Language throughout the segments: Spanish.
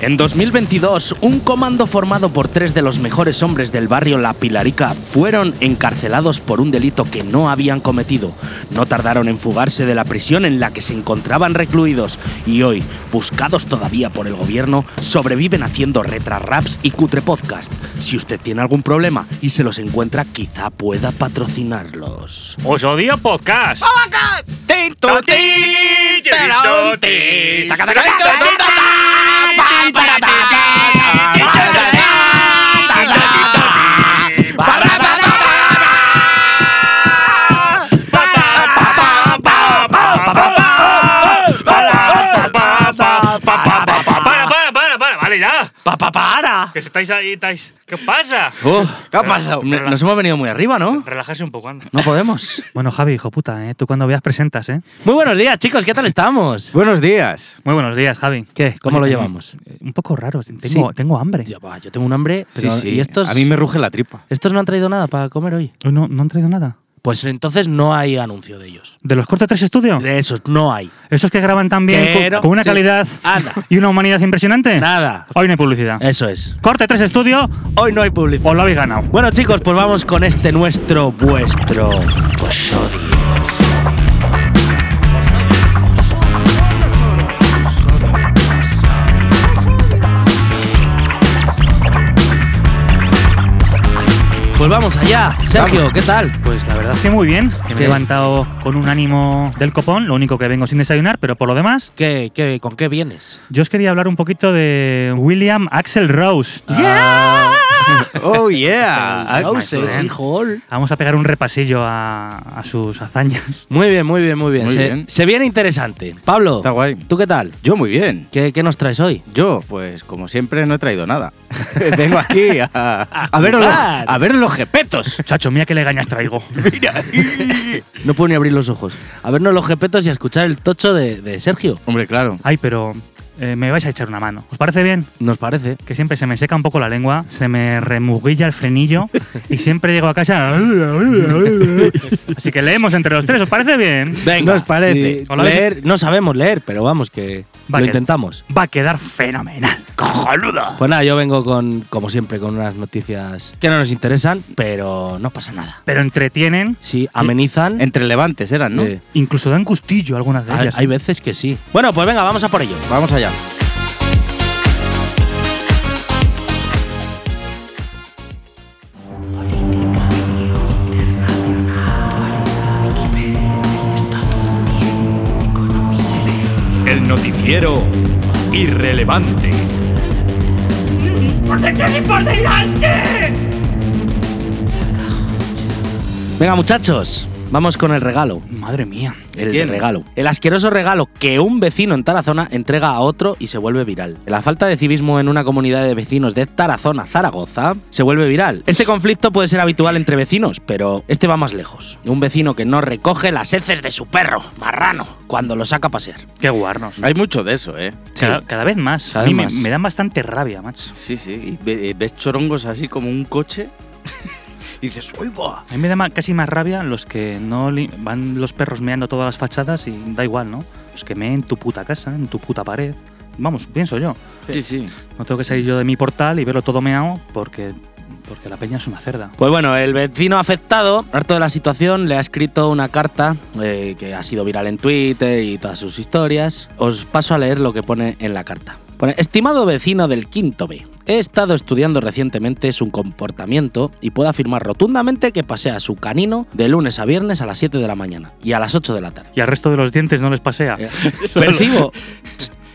En 2022, un comando formado por tres de los mejores hombres del barrio La Pilarica fueron encarcelados por un delito que no habían cometido. No tardaron en fugarse de la prisión en la que se encontraban recluidos y hoy, buscados todavía por el gobierno, sobreviven haciendo retraraps y cutre podcast. Si usted tiene algún problema y se los encuentra, quizá pueda patrocinarlos. ¡Os odio podcast! ¡Para, ya! ¡Papá, para! Que estáis ahí, estáis... ¿Qué os pasa? ¿Qué ha pasado? Nos hemos venido muy arriba, ¿no? Relajarse un poco, anda. No podemos. Bueno, Javi, hijo puta, ¿eh? Tú cuando veas presentas, ¿eh? Muy buenos días, chicos. ¿Qué tal estamos? Buenos días. Muy buenos días, Javi. ¿Qué? ¿Cómo Oye, lo llevamos? eh, Un poco raro. Tengo, Sí. tengo hambre. Yo tengo un hambre. pero- sí, sí. ¿Y estos? A mí me ruge la tripa. ¿Estos no han traído nada para comer hoy? Hoy no, no han traído nada. Pues entonces no hay anuncio de ellos. ¿De los cortes 3 estudio? De esos no hay. ¿Esos que graban Que con, una sí. calidad Anda. y una humanidad impresionante? Nada. Hoy no hay publicidad. Eso es. Corte 3 estudio, Hoy no hay publicidad. os lo habéis ganado. Bueno, chicos, pues vamos con este nuestro, vuestro episodio. Pues vamos allá. Sergio, Vamos. ¿qué tal? Pues la verdad es que muy bien. Que me he levantado con un ánimo del copón. Lo único que vengo sin desayunar, pero por lo demás, ¿Qué, qué, ¿Con qué vienes? yo os quería hablar un poquito de William Axel Rose. Ah, Oh, yeah. Vamos a pegar un repasillo a, a sus hazañas. Muy bien, muy bien, muy bien. Muy se, bien. se viene interesante. Pablo, Está guay. ¿tú qué tal? Yo muy bien. ¿Qué, qué nos traes hoy? Yo, pues como siempre, no he traído nada. Vengo aquí a, a, ver los, a ver los jepetos. Chacho, mira qué legañas traigo. Mira. No puedo ni abrir los ojos. A vernos los jepetos y a escuchar el tocho de, de Sergio. Hombre, claro. Ay, pero eh, me vais a echar una mano. ¿Os parece bien? Nos parece. Que siempre se me seca un poco la lengua, se me remuguilla el frenillo y siempre llego a casa. Así que leemos entre los tres, ¿os parece bien? Venga, Nos parece. sí, ¿Os lo habéis- leer, no sabemos leer, pero vamos, que Va lo que- intentamos. Va a quedar fenomenal. ¡Cojonudo! Pues nada, yo vengo con, como siempre, con unas noticias que no nos interesan, pero no pasa nada. Pero entretienen, Sí, amenizan. Entre levantes eran, ¿no? Incluso dan gustillo algunas de hay, ellas. hay veces que sí. Bueno, pues venga, vamos a por ello. Vamos allá. El noticiero irrelevante. Venga, muchachos, vamos con el regalo. Madre mía. El quién? regalo. El asqueroso regalo que un vecino en Tarazona entrega a otro y se vuelve viral. La falta de civismo en una comunidad de vecinos de Tarazona, Zaragoza, se vuelve viral. Este conflicto puede ser habitual entre vecinos, pero este va más lejos. Un vecino que no recoge las heces de su perro, marrano, cuando lo saca a pasear. Qué guarnos. Hay mucho de eso, ¿eh? Cada, cada vez más. Cada a mí vez me, más. me dan bastante rabia, macho. Sí, sí. Eh, ves chorongos así como un coche y dices, ¡uy, buah! A mí me da ma- casi más rabia los que no van los perros meando todas las fachadas y da igual, ¿no? Los que meen tu puta casa, en tu puta pared. Vamos, pienso yo. Sí, sí. No tengo que salir yo de mi portal y verlo todo meado porque, porque la peña es una cerda. Pues bueno, el vecino afectado, harto de la situación, le ha escrito una carta eh, que ha sido viral en Twitter y todas sus historias. Os paso a leer lo que pone en la carta. Pone, estimado vecino del quinto B, he estado estudiando recientemente su comportamiento y puedo afirmar rotundamente que pasea su canino de lunes a viernes a las 7 de la mañana y a las 8 de la tarde. Y al resto de los dientes no les pasea. Eh, Percibo.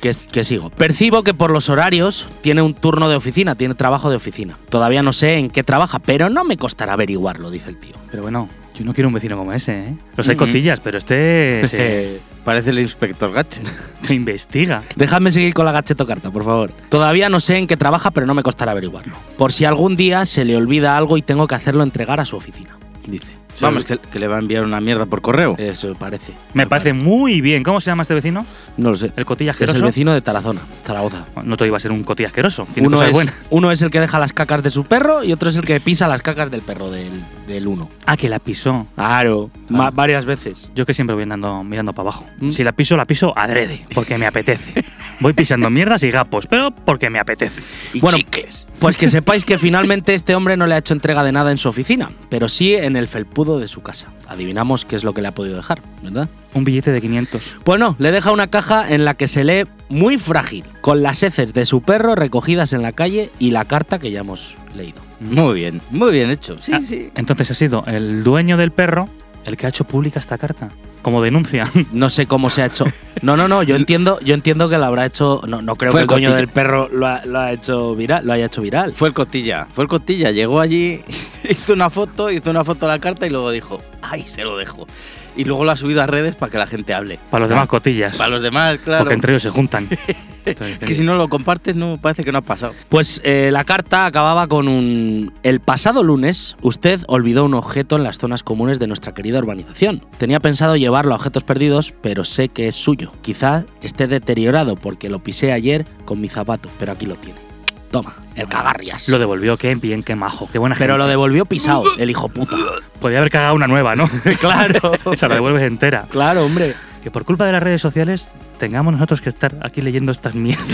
Que, que sigo. Percibo que por los horarios tiene un turno de oficina, tiene trabajo de oficina. Todavía no sé en qué trabaja, pero no me costará averiguarlo, dice el tío. Pero bueno, yo no quiero un vecino como ese, ¿eh? Los hay cotillas, pero este se, Parece el inspector Gadget. se investiga. Dejadme seguir con la gacheto carta, por favor. Todavía no sé en qué trabaja, pero no me costará averiguarlo. Por si algún día se le olvida algo y tengo que hacerlo entregar a su oficina, dice. Vamos, que, que le va a enviar una mierda por correo. Eso parece. Me parece muy bien. ¿Cómo se llama este vecino? No lo sé. ¿El cotilla Es el asqueroso? vecino de Tarazona, Zaragoza. No te iba a ser un cotilla asqueroso. Tiene Uno cosas es, buenas. uno es el que deja las cacas de su perro y otro es el que pisa las cacas del perro del, del uno. Ah, que la pisó. Claro, ma- varias veces. Yo que siempre voy andando mirando para abajo. ¿Mm? Si la piso, la piso adrede, porque me apetece. Voy pisando mierdas y gapos, pero porque me apetece. Y Bueno, chicles. Pues que sepáis que finalmente este hombre no le ha hecho entrega de nada en su oficina, pero sí en el felpudo de su casa. Adivinamos qué es lo que le ha podido dejar, ¿verdad? Un billete de 500. Pues no, le deja una caja en la que se lee muy frágil, con las heces de su perro recogidas en la calle y la carta que ya hemos leído. Muy bien, muy bien hecho. Sí, Ah, sí. Entonces ha sido el dueño del perro el que ha hecho pública esta carta. Como denuncia. No sé cómo se ha hecho. No, no, no, yo entiendo, yo entiendo que lo habrá hecho. No, no creo Fue que el Cotilla. del perro lo ha, lo ha hecho viral, lo haya hecho viral. Fue el Cotilla, fue el Cotilla. Llegó allí, hizo una foto, hizo una foto de la carta y luego dijo, ay, se lo dejo. Y luego lo ha subido a redes para que la gente hable. Para los demás cotillas. Para los demás, claro. Porque entre ellos se juntan. Entonces, que si no lo compartes, no parece que no ha pasado. Pues eh, la carta acababa con un... El pasado lunes, usted olvidó un objeto en las zonas comunes de nuestra querida urbanización. Tenía pensado llevarlo a objetos perdidos, pero sé que es suyo. Quizá esté deteriorado porque lo pisé ayer con mi zapato, pero aquí lo tiene. Toma, el cagarrias. Lo devolvió, qué bien, qué majo, qué buena pero gente. lo devolvió pisado, el hijo puta. Podía haber cagado una nueva, ¿no? claro. Esa la devuelves entera. Claro, hombre. Que por culpa de las redes sociales tengamos nosotros que estar aquí leyendo estas mierdas.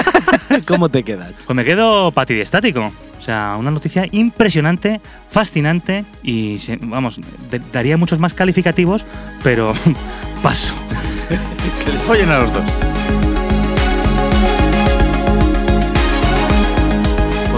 ¿Cómo te quedas? Pues me quedo patidiestático. O sea, una noticia impresionante, fascinante y, se- vamos, daría muchos más calificativos, pero paso. Que les follen a los dos.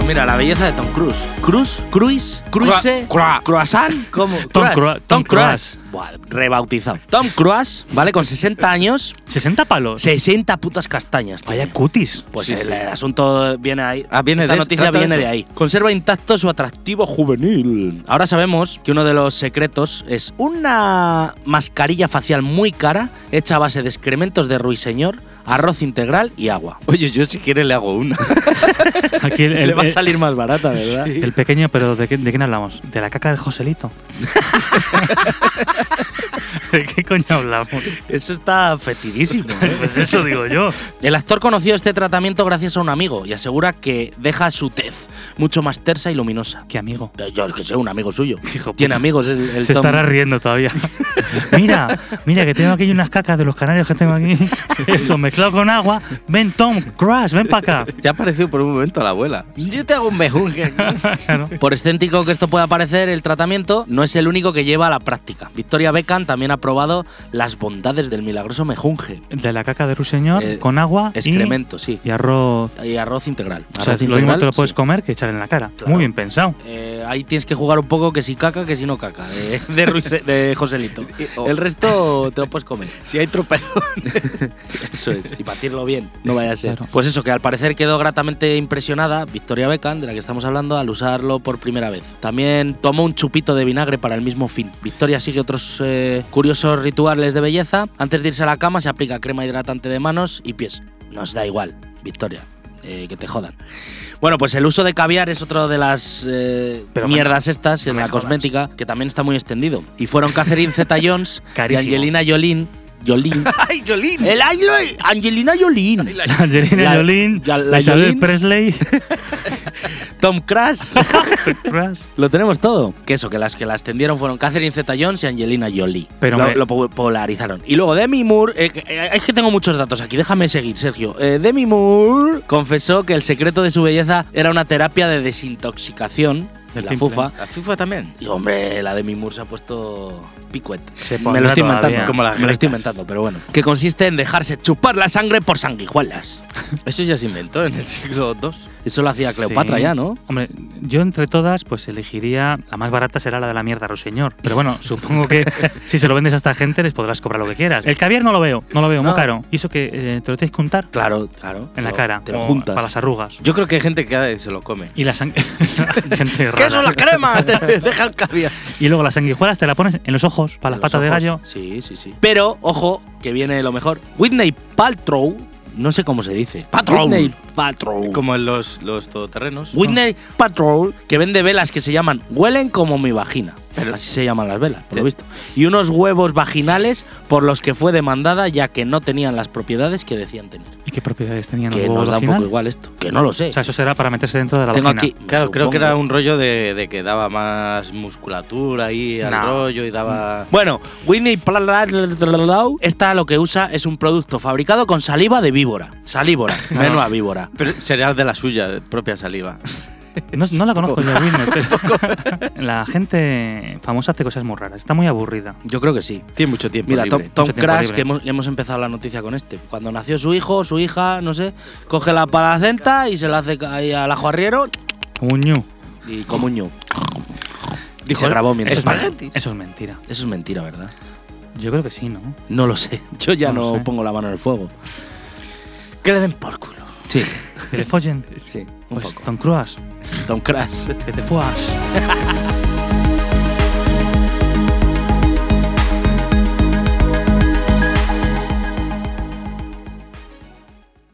Mira, la belleza de Tom Cruise. Cruz, Cruise, Cruise, Croissant, ¿cómo? Tom Cruise, Tom Cruise. Buah, rebautizado. Tom Cruise, ¿vale? Con 60 años, 60 palos. 60 putas castañas. tío. Vaya cutis. Pues Sí, el sí. asunto viene ahí. Ah, viene Esta de- noticia viene de, ahí. Conserva intacto su atractivo juvenil. Ahora sabemos que uno de los secretos es una mascarilla facial muy cara hecha a base de excrementos de ruiseñor, arroz integral y agua. Oye, yo si quiere le hago una. Aquí el, el- Le va a salir más barata, ¿verdad? Sí. el pequeño, pero ¿de, qué, ¿de quién hablamos? ¿De la caca de Joselito? ¿De qué coño hablamos? Eso está fetidísimo. ¿eh? Pues eso digo yo. El actor conoció este tratamiento gracias a un amigo y asegura que deja su tez mucho más tersa y luminosa. Qué amigo. Eh, Yo es que sé, un amigo suyo. Hijo Tiene puta. amigos, el, el Se Tom. estará riendo todavía. mira, mira que tengo aquí unas cacas de los canarios que tengo aquí. Esto mezclado con agua. Ven, Tom, Crush, ven para acá. Te ha parecido por un momento a la abuela. Yo te hago un mejunje. Claro. Por excéntrico que esto pueda parecer, el tratamiento no es el único que lleva a la práctica. Victoria Beckham también ha probado las bondades del milagroso mejunje. De la caca de ruiseñor Eh, con agua y- Excremento, sí. y, arroz. Y arroz integral. O sea, Arroz lo mismo integral, te lo puedes sí. comer que echar en la cara. Claro. Muy bien pensado. Eh, ahí tienes que jugar un poco que si caca, que si no caca, de, de, Ruise- de Joselito. oh. El resto te lo puedes comer. Si hay tropezón. Eso es, y batirlo bien, no vaya a ser. Claro. Pues eso, que al parecer quedó gratamente impresionada Victoria Beckham, de la que estamos hablando, al usarlo por primera vez. También tomó un chupito de vinagre para el mismo fin. Victoria sigue otros eh, curiosos rituales de belleza. Antes de irse a la cama se aplica crema hidratante de manos y pies. Nos da igual, Victoria. eh, que te jodan. Bueno, pues el uso de caviar es otra de las eh, Pero mierdas estas en la jodas. cosmética que también está muy extendido. Y fueron Catherine Zeta-Jones y Carísimo. Angelina Jolie. Jolie. ¡Ay, Jolín! El Angelina Jolie. Angelina La- Jolie, ya- la. Presley. Tom Cruise. Crush. Lo tenemos todo. Que eso, que las que las tendieron fueron Catherine Zeta-Jones y Angelina Jolie. Pero lo, me- lo po- polarizaron. Y luego Demi Moore, eh, eh, es que tengo muchos datos aquí, déjame seguir, Sergio. Eh, Demi Moore confesó que el secreto de su belleza era una terapia de desintoxicación de la fufa. La FIFA también. Y hombre, la Demi Moore se ha puesto picuet. Se Me lo estoy inventando, como me lo estoy inventando, pero bueno. Que consiste en dejarse chupar la sangre por sanguijuelas. Eso ya se inventó en el siglo II. Eso lo hacía Cleopatra Sí. ya, ¿no? Hombre, yo entre todas, pues elegiría. La más barata será la de la mierda ruiseñor. Pero bueno, supongo que si se lo vendes a esta gente, les podrás cobrar lo que quieras. El caviar no lo veo, no lo veo, No. muy caro. Y eso que eh, te lo tienes que untar Claro, claro. en la cara. Te lo juntas. Para las arrugas. Yo creo que hay gente que se lo come. Y la sangre. gente ¿Qué rara. eso la crema? Te deja el caviar. Y luego las sanguijuelas te la pones en los ojos, para las patas de gallo. Sí, sí, sí. Pero, ojo, que viene lo mejor. Whitney Paltrow, no sé cómo se dice. Paltrow. Whitney Patrol. Como en los, los todoterrenos. Whitney Patrol, que vende velas que se llaman Huelen como mi vagina. Pero- Así se llaman las velas, por lo visto. Y unos huevos vaginales por los que fue demandada ya que no tenían las propiedades que decían tener. ¿Y qué propiedades tenían los Que huevos nos da un poco igual esto. Que no lo sé. O sea, eso será para meterse dentro de la Tengo vagina. aquí. Claro, creo que era un rollo de, de que daba más musculatura ahí al No. rollo y daba. Bueno, Whitney Patrol, esta lo que usa es un producto fabricado con saliva de víbora. Salívora, menos víbora. Pero cereal de la suya, de propia saliva. No, no la conozco yo, pero la gente famosa hace cosas muy raras. Está muy aburrida. Yo creo que sí. Tiene mucho tiempo Mira, Tom, libre. Tom libre. que hemos, hemos empezado la noticia con este. Cuando nació su hijo, su hija, no sé, coge la palacenta y se la hace ahí al ajo arriero Como un ñu. y como un ñu. Dijo, se grabó mientras. Eso es, espaguetis. eso es mentira. Eso es mentira, ¿verdad? Yo creo que sí, ¿no? No lo sé. Yo ya No pongo la mano en el fuego. Que le den por. Sí, Que le follen. sí, un Pues poco. Tom Cruise, Tom Cruise. que te fuas.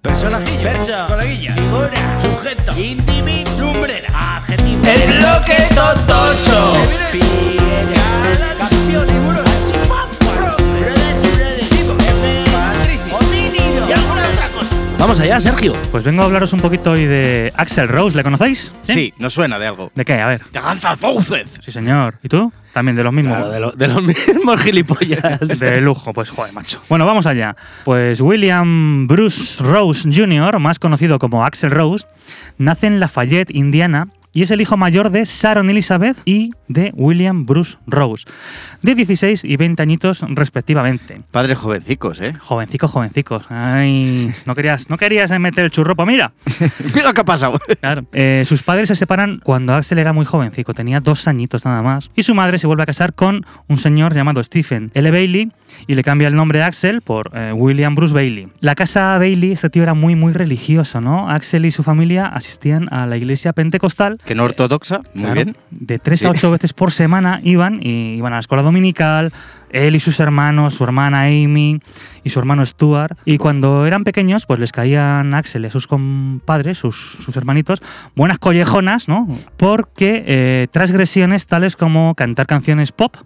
Personajillo. Verso. Coleguilla. Figura. Sujeto. Individuo. Lumbrera. Adjetivo. El bloque totocho. Fiera. Vamos allá, Sergio. Pues vengo a hablaros un poquito hoy de Axel Rose. ¿Le conocéis? Sí, nos suena de algo. ¿De qué? A ver. De Guns N' Roses. Sí, señor. ¿Y tú? También de los mismos. Claro, de, lo- de los mismos gilipollas. De lujo, pues joder, macho. Bueno, vamos allá. Pues William Bruce Rose Jr., más conocido como Axel Rose, nace en Lafayette, Indiana, y es el hijo mayor de Sharon Elizabeth y de William Bruce Rose, de 16 y 20 añitos respectivamente. Padres jovencicos, ¿eh? Jovencicos, jovencicos. Ay, no querías, no querías meter el churro, pues mira. Mira lo que ha pasado. Claro. Eh, sus padres se separan cuando Axel era muy jovencico, tenía dos añitos nada más. Y su madre se vuelve a casar con un señor llamado Stephen L. Bailey y le cambia el nombre de Axel por eh, William Bruce Bailey. La casa Bailey, este tío era muy, muy religioso, ¿no? Axel y su familia asistían a la iglesia pentecostal. Que no ortodoxa. Muy Claro, bien. De tres Sí. a ocho veces por semana iban y iban a la escuela dominical. Él y sus hermanos, su hermana Amy y su hermano Stuart. Y cuando eran pequeños, pues les caían a Axel y a sus compadres, sus, sus hermanitos, buenas collejonas, ¿no? Porque eh, transgresiones tales como cantar canciones pop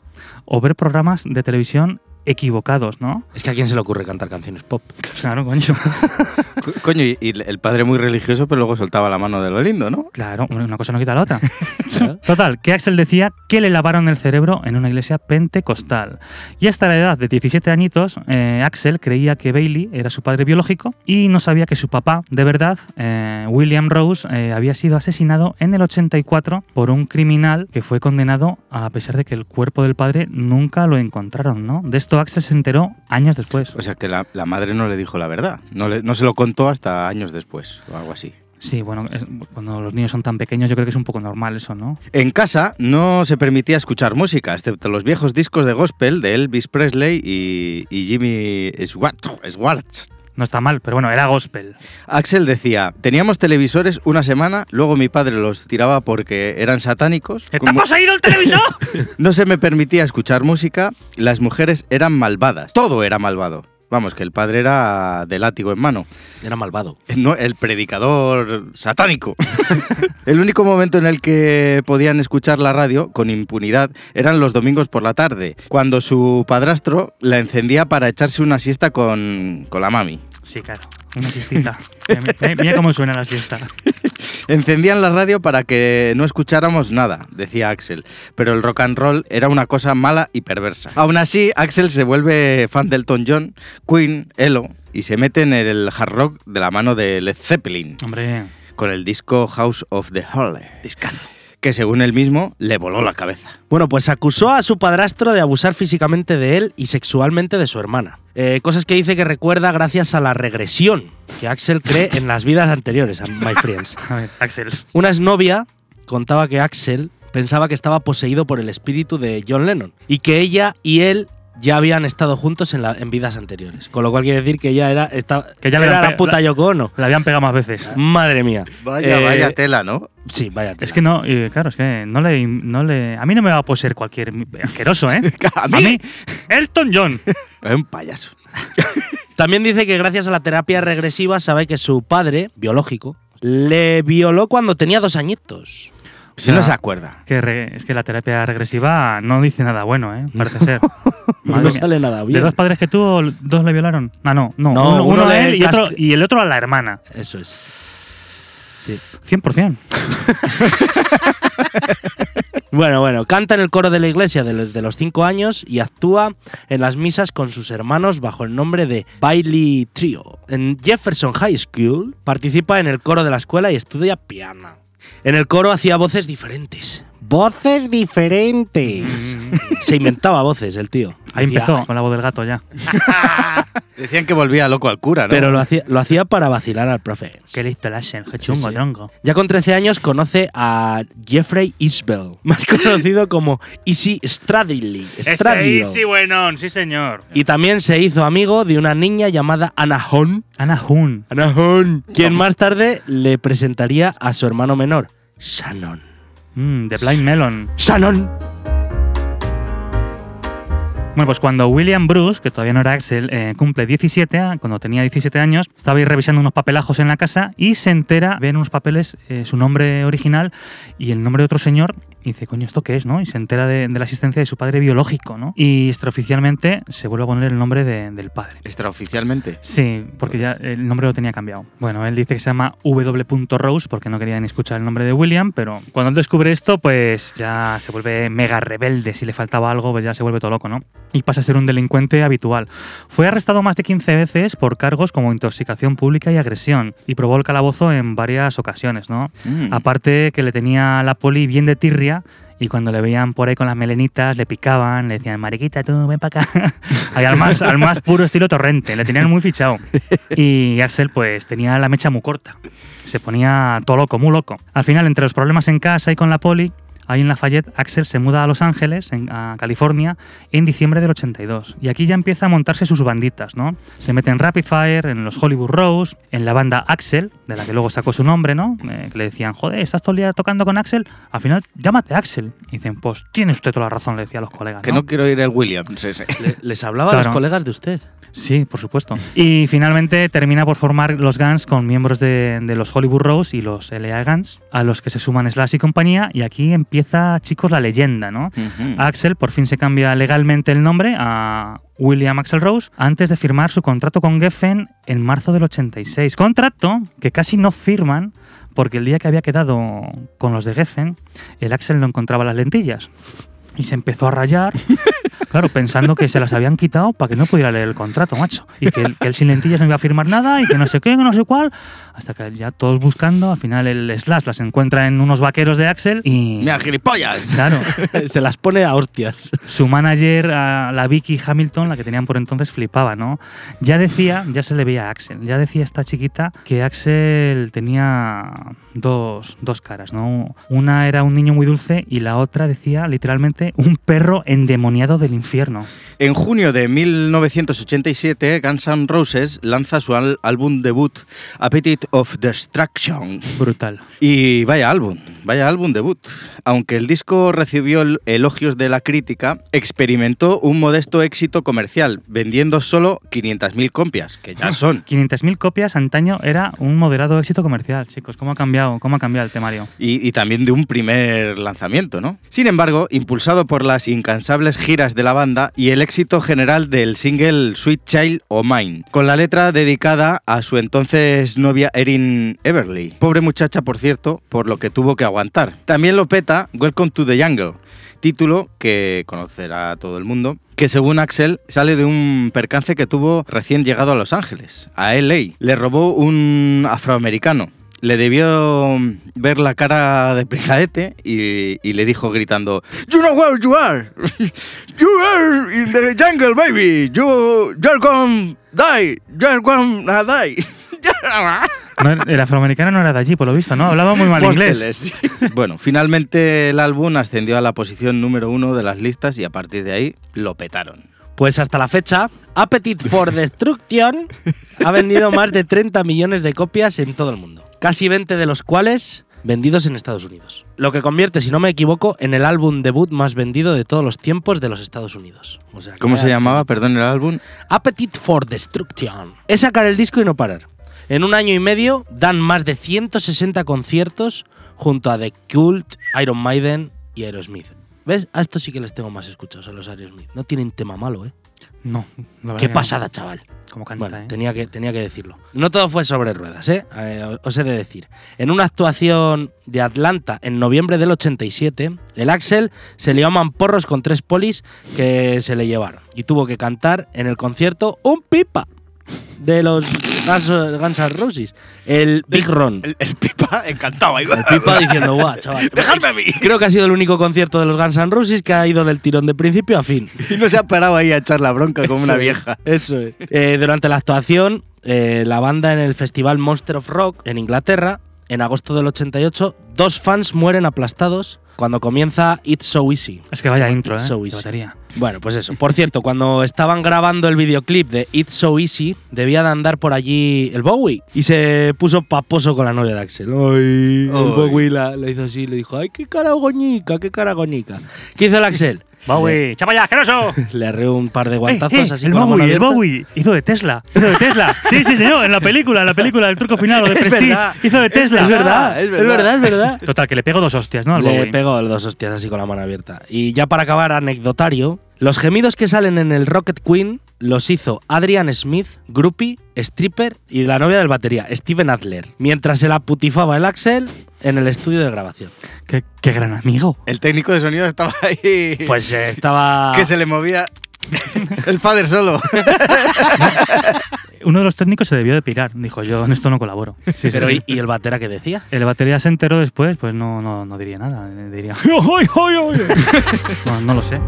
o ver programas de televisión equivocados, ¿no? Es que a quién se le ocurre cantar canciones pop. Claro, coño. Co- Coño, y, y el padre muy religioso, pero luego soltaba la mano de lo lindo, ¿no? Claro, una cosa no quita la otra. Total, que Axel decía que le lavaron el cerebro en una iglesia pentecostal. Y hasta la edad de 17 añitos, eh, Axel creía que Bailey era su padre biológico y no sabía que su papá, de verdad, eh, William Rose, eh, había sido asesinado en el 84 por un criminal que fue condenado a pesar de que el cuerpo del padre nunca lo encontraron, ¿no? De esto Axel se enteró años después. O sea que la, la madre no le dijo la verdad. No, le- no se lo contó hasta años después o algo así. Sí, bueno, es- cuando los niños son tan pequeños yo creo que es un poco normal eso, ¿no? En casa no se permitía escuchar música, excepto los viejos discos de gospel de Elvis Presley y, y Jimmy Schwartz. Schwartz. No está mal, pero bueno, era gospel. Axel decía, teníamos televisores una semana, luego mi padre los tiraba porque eran satánicos. ¡Está Como poseído el televisor! no se me permitía escuchar música, las mujeres eran malvadas. Todo era malvado. Vamos, que el padre era de látigo en mano. Era malvado. No, el predicador satánico. el único momento en el que podían escuchar la radio con impunidad eran los domingos por la tarde, cuando su padrastro la encendía para echarse una siesta con, con la mami. Sí, claro. Una siestita. Mira, mira cómo suena la siesta. Encendían la radio para que no escucháramos nada, decía Axel, pero el rock and roll era una cosa mala y perversa. Aún así, Axel se vuelve fan del Elton John, Queen, Elo y se mete en el hard rock de la mano de Led Zeppelin, Hombre, con el disco House of the Holy. Que según él mismo le voló la cabeza. Bueno, pues acusó a su padrastro de abusar físicamente de él y sexualmente de su hermana. Eh, cosas que dice que recuerda gracias a la regresión que Axel cree en las vidas anteriores, my friends. a ver, Axel. Una exnovia contaba que Axel pensaba que estaba poseído por el espíritu de John Lennon y que ella y él ya habían estado juntos en, la- en vidas anteriores. Con lo cual quiere decir que ella era, esta, Que ya le era la puta Yoko Ono. La habían pegado más veces. Madre mía. Vaya, Eh, vaya tela, ¿no? Sí, vaya. Es que no, eh, claro, es que no le, no le. A mí no me va a poseer cualquier asqueroso, ¿eh? A mí. Elton John. Es un payaso. También dice que gracias a la terapia regresiva sabe que su padre, biológico, le violó cuando tenía dos añitos. Si no se acuerda. Que re- es que la terapia regresiva no dice nada bueno, ¿eh? Parece ser. Madre no mía. sale nada ¿De bien. dos padres que tuvo, dos le violaron? Ah, no, no. No, uno, uno uno a él y, otro, casca- y el otro a la hermana. Eso es. Sí. 100%. Bueno, bueno, canta en el coro de la iglesia desde los cinco años y actúa en las misas con sus hermanos bajo el nombre de Bailey Trio. En Jefferson High School participa en el coro de la escuela y estudia piano. En el coro hacía voces diferentes. Voces diferentes. Se inventaba voces el tío. Ahí empezó con la voz del gato ya. Decían que volvía loco al cura, ¿no? Pero lo hacía, lo hacía para vacilar al profe. Qué listo el Ashen, qué chungo, sí. tronco. Ya con 13 años conoce a Jeffrey Isbell, más conocido como Easy Stradley. Stradio. sí, bueno, sí, señor. Y también se hizo amigo de una niña llamada Anna Hon. Ana Hun. Anna Hon. Quien más tarde le presentaría a su hermano menor, Shannon. Mm, The Blind Melon. ¡Shannon! Bueno, pues cuando William Bruce, que todavía no era Axel, eh, cumple 17, ah, cuando tenía 17 años, estaba ahí revisando unos papelajos en la casa y se entera, ve en unos papeles eh, su nombre original y el nombre de otro señor y dice, coño, ¿esto qué es? no? Y se entera de, de la existencia de su padre biológico, ¿no? Y extraoficialmente se vuelve a poner el nombre de- del padre. Extraoficialmente. Sí, porque ya el nombre lo tenía cambiado. Bueno, él dice que se llama W. Rose porque no quería ni escuchar el nombre de William, pero cuando él descubre esto, pues ya se vuelve mega rebelde. Si le faltaba algo, pues ya se vuelve todo loco, ¿no? Y pasa a ser un delincuente habitual. Fue arrestado más de 15 veces por cargos como intoxicación pública y agresión, y probó el calabozo en varias ocasiones, ¿no? Mm. Aparte que le tenía la poli bien de tirria y cuando le veían por ahí con las melenitas le picaban, le decían, mariquita, tú ven para acá. Al más, al más puro estilo torrente, le tenían muy fichado. Y Axel pues tenía la mecha muy corta, se ponía todo loco, muy loco. Al final, entre los problemas en casa y con la poli, Ahí en Lafayette, Axel se muda a Los Ángeles, en- a California, en diciembre del 82. Y aquí ya empieza a montarse sus banditas, ¿no? Se mete en Rapid Fire, en los Hollywood Rose, en la banda Axel, de la que luego sacó su nombre, ¿no? Eh, que le decían, joder, ¿estás todo el día tocando con Axel? Al final, llámate Axel. Y dicen, pues tiene usted toda la razón, le decía a los colegas. Que no quiero ir el Williams ese. Le- les hablaba a los colegas de usted. Sí, por supuesto. Y finalmente termina por formar los Guns con miembros de, de los Hollywood Rose y los LA Guns, a los que se suman Slash y compañía. Y aquí empieza, chicos, la leyenda, ¿no? Axel por fin se cambia legalmente el nombre a William Axel Rose antes de firmar su contrato con Geffen en marzo del 86. Contrato que casi no firman porque el día que había quedado con los de Geffen, el Axel no encontraba las lentillas. Y se empezó a rayar, claro, pensando que se las habían quitado para que no pudiera leer el contrato, macho. Y que, él- que él sin lentillas no iba a firmar nada y que no sé qué, que no sé cuál. Hasta que ya todos buscando, al final el Slash las encuentra en unos vaqueros de Axel y... Mira, gilipollas. Claro, Se las pone a hostias. su manager, a la Vicky Hamilton, la que tenían por entonces, flipaba, ¿no? Ya decía, ya se le veía a Axel, ya decía esta chiquita que Axel tenía dos, dos caras, ¿no? Una era un niño muy dulce y la otra decía literalmente un perro endemoniado del infierno. En junio de 1987, Guns N' Roses lanza su álbum debut, Appetite of Destruction. Brutal. Y vaya álbum, vaya álbum debut. Aunque el disco recibió el- elogios de la crítica, experimentó un modesto éxito comercial, vendiendo solo 500.000 copias, que ya son. 500.000 copias antaño era un moderado éxito comercial, chicos. ¿Cómo ha cambiado? ¿Cómo ha cambiado el temario? Y, y también de un primer lanzamiento, ¿no? Sin embargo, impulsado por las incansables giras de la banda y el éxito general del single Sweet Child o Mine, con la letra dedicada a su entonces novia Erin Everly. Pobre muchacha, por cierto, por lo que tuvo que aguantar. También lo peta Welcome to the Jungle, título que conocerá todo el mundo, que según Axel sale de un percance que tuvo recién llegado a Los Ángeles, a LA. Le robó un afroamericano. Le debió ver la cara de pejadete y, y le dijo gritando You know where you are. You are in the jungle, baby. You, you're gonna die. You're gonna die. No, el afroamericano no era de allí, por lo visto, ¿no? Hablaba muy mal inglés. Bueno, finalmente el álbum ascendió a la posición número uno de las listas y a partir de ahí lo petaron. Pues hasta la fecha, Appetite for Destruction ha vendido más de 30 millones de copias en todo el mundo. Casi 20 de los cuales vendidos en Estados Unidos. Lo que convierte, si no me equivoco, en el álbum debut más vendido de todos los tiempos de los Estados Unidos. O sea, que ¿Cómo se llamaba, perdón, el álbum? Appetite for Destruction. Es sacar el disco y no parar. En un año y medio dan más de 160 conciertos junto a The Cult, Iron Maiden y Aerosmith. ¿Ves? A estos sí que les tengo más escuchados, a los Aerosmith. No tienen tema malo, ¿eh? No, la Qué pasada, chaval. Como canta, Bueno, ¿eh? tenía, que, tenía que decirlo. No todo fue sobre ruedas, ¿eh? Eh, Os he de decir. En una actuación de Atlanta en noviembre del 87, el Axel se lió a mamporros con tres polis que se le llevaron. Y tuvo que cantar en el concierto un pipa de los Guns, Guns N' Roses. El Big Ron. El, el pipa, encantado. ahí. El pipa diciendo, guau, chaval. Dejadme a mí. Creo que ha sido el único concierto de los Guns N' Roses que ha ido del tirón de principio a fin. Y no se ha parado ahí a echar la bronca como una es, vieja. Eso es. Eh, durante la actuación, eh, la banda en el festival Monster of Rock en Inglaterra, en agosto del 88, dos fans mueren aplastados cuando comienza It's So Easy. Es que vaya intro, ¿eh? It's so de easy. batería. Bueno, pues eso. Por cierto, cuando estaban grabando el videoclip de It's So Easy, debía de andar por allí el Bowie y se puso paposo con la novia de Axel. Ay, el. Bowie la, la hizo así, le dijo, ay, qué cara goñica, qué cara goñica. ¿Qué hizo el Axel? Bowie, ¡chapa asqueroso! Le arreó un par de guantazos Eh, eh, así el Bowie, el. Bowie. Hizo de Tesla. Hizo de Tesla. Sí, sí, señor. En la película, en la película del truco final o de Es Prestige. verdad. Hizo de Es Tesla. Es verdad, es es verdad, es verdad. Total, que le pego dos hostias, ¿no? Al Le Bowie. pegó dos hostias así con la mano abierta. Y ya para acabar, anecdotario, los gemidos que salen en el Rocket Queen los hizo Adrian Smith, groupie, stripper y la novia del batería, Steven Adler, mientras se la putifaba el Axel en el estudio de grabación. Qué, qué gran amigo. El técnico de sonido estaba ahí. Pues eh, estaba... que se le movía el fader solo. Uno de los técnicos se debió de pirar. Dijo, yo en esto no colaboro. Sí, Pero sí. ¿y, y el batera que decía? El batería se enteró después, pues no, no, no diría nada. eh, Diría, "Oy, oy, oy". no, no lo sé.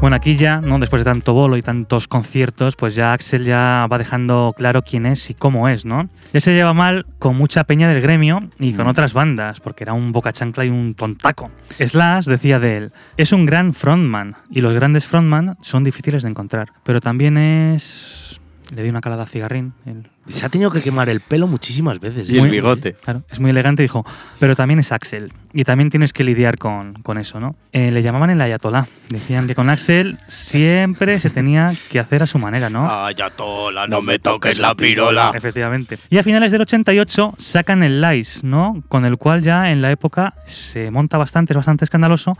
Bueno, aquí ya, ¿no? después de tanto bolo y tantos conciertos, pues ya Axel ya va dejando claro quién es y cómo es, ¿no? Ya se lleva mal con mucha peña del gremio y con otras bandas, porque era un boca chancla y un tontaco. Slash decía de él, es un gran frontman y los grandes frontman son difíciles de encontrar, pero también es... Le di una calada a cigarrín, el Se ha tenido que quemar el pelo muchísimas veces. Y el ¿eh? bigote. Claro, es muy elegante, dijo, pero también es Axel. Y también tienes que lidiar con, con eso, ¿no? Eh, le llamaban el ayatolá. Decían que con Axel siempre se tenía que hacer a su manera, ¿no? Ayatola, no me toques la pirola. Efectivamente. Y a finales del 88 sacan el Lies, ¿no? Con el cual ya en la época se monta bastante, es bastante escandaloso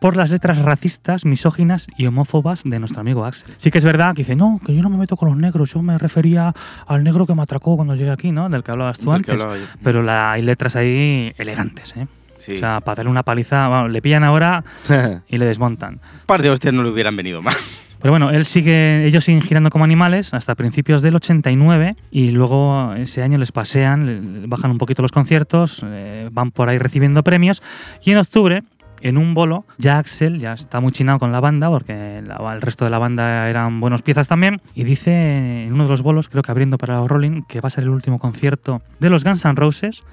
por las letras racistas, misóginas y homófobas de nuestro amigo Axel. Sí que es verdad que dice, no, que yo no me meto con los negros, yo me refería al negro que me atracó cuando llegué aquí, ¿no? Del que hablabas tú antes. hablaba. Pero la- hay letras ahí elegantes, ¿eh? Sí. O sea, para darle una paliza, vamos, le pillan ahora y le desmontan. un par de hostias no le hubieran venido mal. Pero bueno, él sigue, ellos siguen girando como animales hasta principios del 89 y luego ese año les pasean, bajan un poquito los conciertos, eh, van por ahí recibiendo premios y en octubre, en un bolo, ya Axel ya está muy chinado con la banda porque el resto de la banda eran buenos piezas también. Y dice en uno de los bolos, creo que abriendo para los Rolling, que va a ser el último concierto de los Guns N' Roses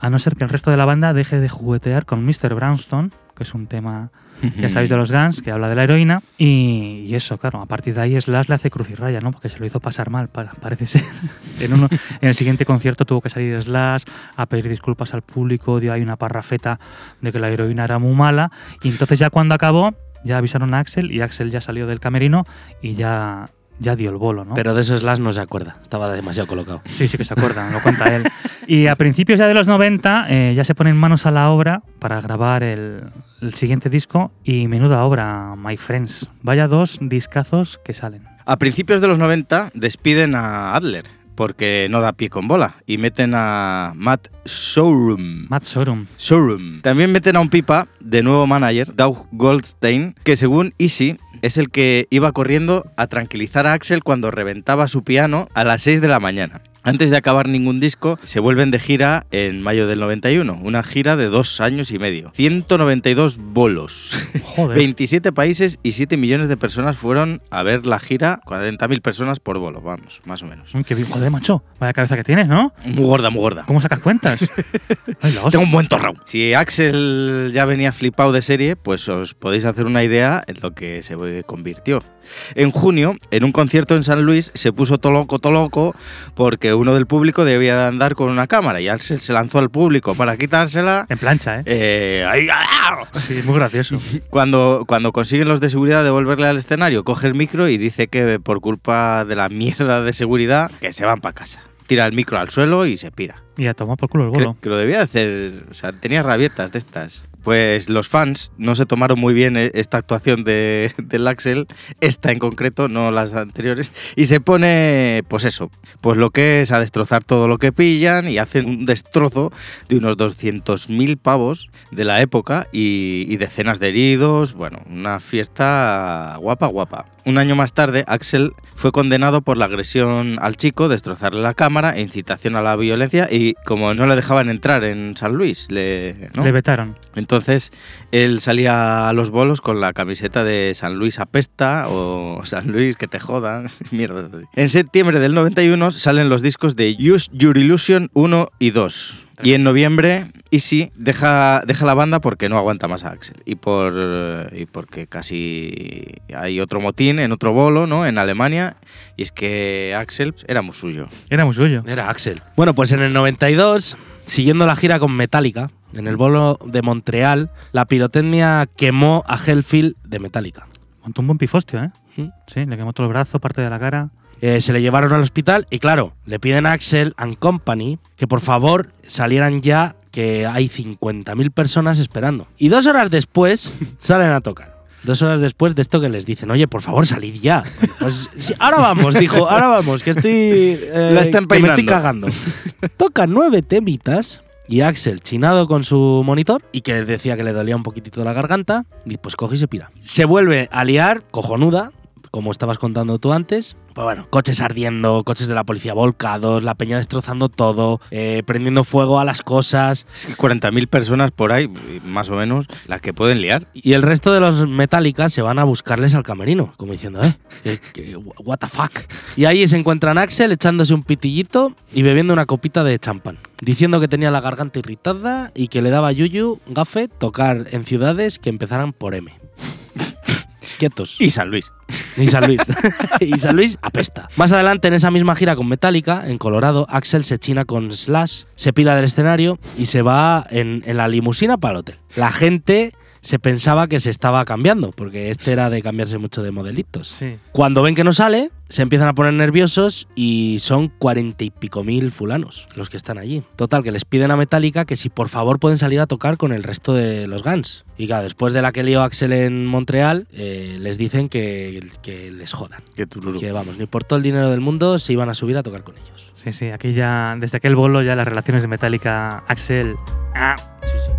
a no ser que el resto de la banda deje de juguetear con Mr. Brownstone, que es un tema, ya sabéis, de los Guns, que habla de la heroína. Y, y eso, claro, a partir de ahí Slash le hace cruz y raya, ¿no? Porque se lo hizo pasar mal, pa- parece ser. en, uno, en el siguiente concierto tuvo que salir Slash a pedir disculpas al público, dio ahí una parrafeta de que la heroína era muy mala. Y entonces ya cuando acabó, ya avisaron a Axel y Axel ya salió del camerino y ya, ya dio el bolo, ¿no? Pero de esos Slash no se acuerda. Estaba demasiado colocado. Sí, sí que se acuerdan, lo cuenta él. Y a principios ya de los 90 eh, ya se ponen manos a la obra para grabar el, el siguiente disco y menuda obra, My Friends. Vaya dos discazos que salen. A principios de los 90 despiden a Adler porque no da pie con bola y meten a Matt Showroom. Matt Sorum. Showroom. También meten a un pipa de nuevo manager, Doug Goldstein, que según Easy es el que iba corriendo a tranquilizar a Axel cuando reventaba su piano a las 6 de la mañana. Antes de acabar ningún disco, se vuelven de gira en mayo del 91, una gira de dos años y medio. 192 bolos. Joder. 27 países y 7 millones de personas fueron a ver la gira, 40.000 personas por bolo, vamos, más o menos. Qué bien, joder, macho. Vaya cabeza que tienes, ¿no? Muy gorda, muy gorda. ¿Cómo sacas cuentas? Ay. Tengo un buen torrao. Si Axel ya venía flipado de serie, pues os podéis hacer una idea en lo que se convirtió. En junio, en un concierto en San Luis, se puso todo loco, todo loco, porque que uno del público debía de andar con una cámara y Axel se lanzó al público para quitársela. En plancha, ¿eh? Eh, ahí, ¡ah! Sí, muy gracioso. Cuando, cuando consiguen los de seguridad devolverle al escenario, coge el micro y dice que por culpa de la mierda de seguridad, que se van para casa. Tira el micro al suelo y se pira. Y a tomar por culo el Que, bolo. que lo debía de hacer, o sea, tenía rabietas de estas. Pues los fans no se tomaron muy bien eh, esta actuación de, del Axel, esta en concreto, no las anteriores, y se pone, pues eso, pues lo que es a destrozar todo lo que pillan y hacen un destrozo de unos 200.000 pavos de la época y, y decenas de heridos, bueno, una fiesta guapa, guapa. Un año más tarde, Axel fue condenado por la agresión al chico, destrozarle la cámara incitación a la violencia y como no le dejaban entrar en San Luis, le, ¿no? Le vetaron. Entonces él salía a los bolos con la camiseta de San Luis apesta o San Luis que te jodan, mierda. En septiembre del 91 salen los discos de Use Your Illusion 1 y 2. Y en noviembre Easy deja, deja la banda porque no aguanta más a Axel. Y, por, y porque casi hay otro motín en otro bolo, ¿no? En Alemania. Y es que Axel era muy suyo. Era muy suyo. Era Axel. Bueno, pues en el 92, siguiendo la gira con Metallica, en el bolo de Montreal, la pirotecnia quemó a Hellfield de Metallica. Montó un buen pifostio, ¿eh? ¿Mm? Sí, le quemó todo el brazo, parte de la cara. Eh, se le llevaron al hospital y claro, le piden a Axel and Company que por favor salieran ya, que hay 50.000 personas esperando. Y dos horas después salen a tocar. Dos horas después de esto que les dicen, oye, por favor, salid ya. Pues sí, ahora vamos, dijo, ahora vamos, que estoy. eh, La están que me estoy cagando. Tocan nueve temitas y Axel, chinado con su monitor y que decía que le dolía un poquitito la garganta, y pues coge y se pira. Se vuelve a liar, cojonuda, como estabas contando tú antes. Pues bueno, coches ardiendo, coches de la policía volcados, la peña destrozando todo, eh, prendiendo fuego a las cosas. Es que 40.000 personas por ahí, más o menos, las que pueden liar. Y el resto de los Metallica se van a buscarles al camerino, como diciendo, eh, que- que- what the fuck. Y ahí se encuentran Axel echándose un pitillito y bebiendo una copita de champán, diciendo que tenía la garganta irritada y que le daba yuyu, gafe, tocar en ciudades que empezaran por M. Quietos. Y San Luis. Y San Luis. y San Luis apesta. Más adelante, en esa misma gira con Metallica, en Colorado, Axel se china con Slash, se pira del escenario y se va en, en la limusina para el hotel. La gente se pensaba que se estaba cambiando, porque este era de cambiarse mucho de modelitos. Sí. Cuando ven que no sale, se empiezan a poner nerviosos y son cuarenta y pico mil fulanos los que están allí. Total, que les piden a Metallica que si por favor pueden salir a tocar con el resto de los Guns. Y claro, después de la que lió Axel en Montreal, eh, les dicen que, que les jodan. Que. Que vamos, ni por todo el dinero del mundo se iban a subir a tocar con ellos. Sí, sí, aquí ya, desde aquel bolo ya las relaciones de Metallica, Axel. Ah, Sí, sí.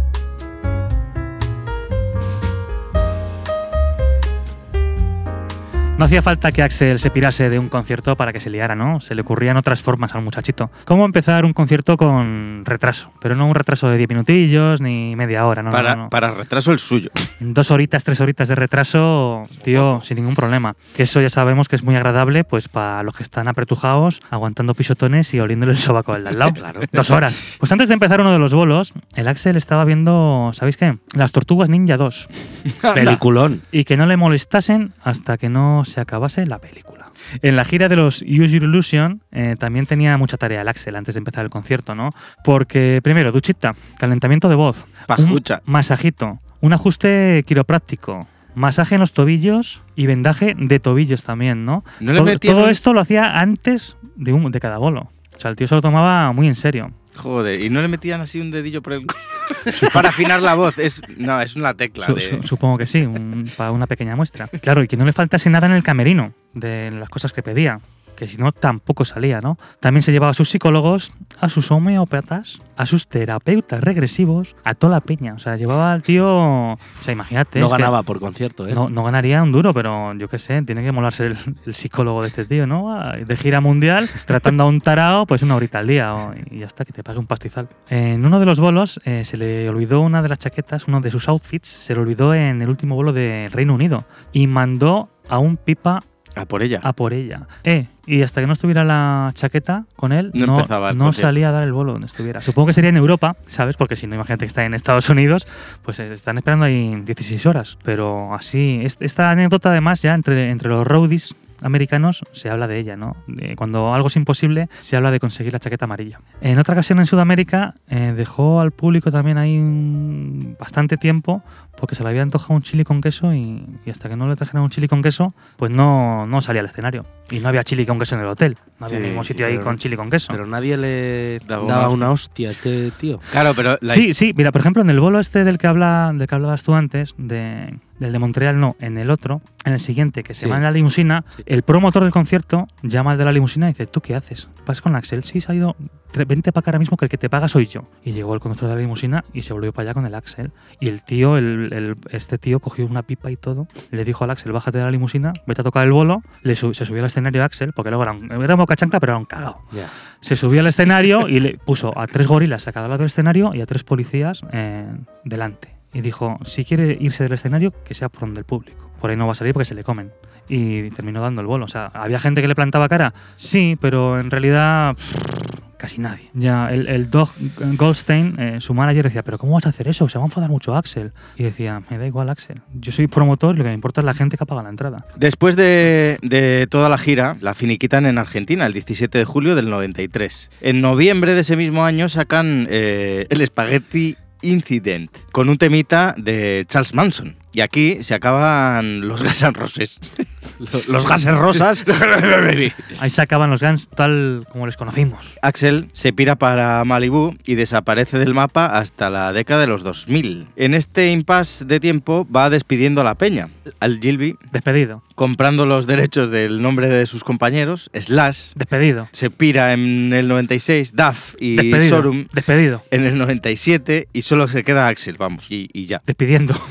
No hacía falta que Axel se pirase de un concierto para que se liara, ¿no? Se le ocurrían otras formas al muchachito. ¿Cómo empezar un concierto con retraso? Pero no un retraso de 10 minutillos ni media hora, ¿no? para, no, no. para retraso el suyo. Dos horitas, tres horitas de retraso, tío, sin ningún problema. Que eso ya sabemos que es muy agradable, pues para los que están apretujados, aguantando pisotones y oliéndole el sobaco al lado. Claro. Dos horas. Pues antes de empezar uno de los bolos, el Axel estaba viendo, ¿sabéis qué? Las Tortugas Ninja 2. Peliculón. Y que no le molestasen hasta que no se acabase la película. En la gira de los Use Your Illusion eh, también tenía mucha tarea el Axel antes de empezar el concierto, ¿no? Porque primero, duchita, calentamiento de voz, Pajucha. un masajito, un ajuste quiropráctico, masaje en los tobillos y vendaje de tobillos también, ¿no? ¿No le todo, esto lo hacía antes de, un, de cada bolo. O sea, el tío se lo tomaba muy en serio. Joder, y no le metían así un dedillo por el para afinar la voz. Es, no, es una tecla. Su- de- su- supongo que sí, un- para una pequeña muestra. Claro, y que no le faltase nada en el camerino de las cosas que pedía, que si no tampoco salía, ¿no? También se llevaba a sus psicólogos, a sus homeópatas, a sus terapeutas regresivos, a toda la peña. O sea, llevaba al tío. O sea, imagínate. No ganaba por concierto, ¿eh? No, no ganaría un duro, pero yo qué sé, tiene que molarse el, el psicólogo de este tío, ¿no? De gira mundial, tratando a un tarao, pues una horita al día o- y ya está, que te pague un pastizal. En uno de los bolos eh, se le olvidó una de las chaquetas, uno de sus outfits, se le olvidó en el último bolo de Reino Unido y mandó a un pipa A por ella. a por ella. Eh, y hasta que no estuviera la chaqueta con él, No no, no salía a dar el bolo donde estuviera. Supongo que sería en Europa, ¿sabes? Porque si no, imagínate que está en Estados Unidos, pues están esperando ahí 16 horas. Pero así, est- esta anécdota además ya entre, entre los roadies americanos se habla de ella, ¿no? Cuando algo es imposible, se habla de conseguir la chaqueta amarilla. En otra ocasión en Sudamérica eh, dejó al público también ahí un- bastante tiempo porque se le había antojado un chili con queso y, y hasta que no le trajeran un chili con queso, pues no, no salía al escenario. Y no había chili con queso en el hotel. No había Sí, ningún sí, sitio ahí pero- con chili con queso. Pero nadie le Daba daba, una una hostia a este tío. Claro, pero la Sí, sí, mira, por ejemplo, en el bolo este del que, habla, del que hablabas tú antes, de, del de Montreal, no, en el otro, en el siguiente, que se Sí. va en la limusina, Sí. el promotor del concierto llama al de la limusina y dice, ¿tú qué haces? ¿Vas con Axel? Sí, se ha ido, vente para acá ahora mismo que el que te paga soy yo. Y llegó el conductor de la limusina y se volvió para allá con el Axel. Y el tío, el, el- este tío cogió una pipa y todo, le dijo al Axel, bájate de la limusina, vete a tocar el bolo, le se subió al escenario Axel, porque luego era un, era boca chancla, pero era un cagao Ya. se subió al escenario y le puso a tres gorilas a cada lado del escenario y a tres policías eh, delante. Y dijo, si quiere irse del escenario, que sea por donde el público. Por ahí no va a salir porque se le comen. Y terminó dando el bolo. O sea, ¿había gente que le plantaba cara? Sí, pero en realidad pff, casi nadie. Ya, el, el Doug Goldstein, eh, su manager, decía, pero ¿cómo vas a hacer eso? Se va a enfadar mucho Axel. Y decía, me da igual Axel. Yo soy promotor y lo que me importa es la gente que paga la entrada. Después de, de toda la gira, la finiquitan en Argentina el 17 de julio del 93. En noviembre de ese mismo año sacan eh, el Spaghetti Incident con un temita de Charles Manson. Y aquí se acaban los Guns N' Roses. Los gases rosas. Ahí se acaban los Guns tal como les conocimos. Axel se pira para Malibú y desaparece del mapa hasta la década de los 2000. En este impasse de tiempo va despidiendo a la peña. Al Gilby, Despedido. comprando los derechos del nombre de sus compañeros, Slash, Despedido. se pira en el 96, Duff y Despedido. Sorum Despedido. en el 97 y solo se queda Axel, vamos, y, y ya. Despidiendo.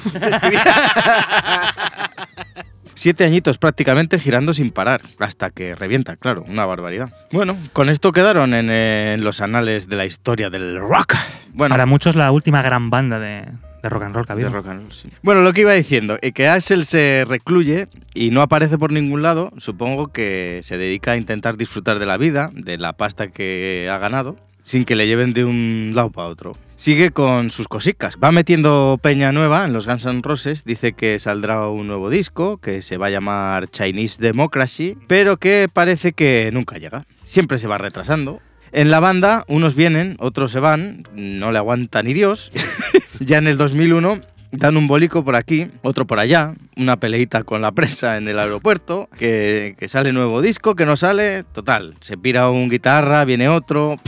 Siete añitos prácticamente girando sin parar, hasta que revienta, claro, una barbaridad. Bueno, con esto quedaron en, en los anales de la historia del rock. Bueno, Para muchos la última gran banda de, de rock and roll que ha de habido. rock and roll, sí. Bueno, lo que iba diciendo, eh, que Axel se recluye y no aparece por ningún lado, supongo que se dedica a intentar disfrutar de la vida, de la pasta que ha ganado, sin que le lleven de un lado para otro. Sigue con sus cosicas, va metiendo peña nueva en los Guns N' Roses, dice que saldrá un nuevo disco, que se va a llamar Chinese Democracy, pero que parece que nunca llega. Siempre se va retrasando. En la banda, unos vienen, otros se van, no le aguanta ni Dios. ya en el 2001 dan un bolico por aquí, otro por allá, una peleita con la prensa en el aeropuerto, que, sale nuevo disco, que no sale, total, se pira un guitarra, viene otro.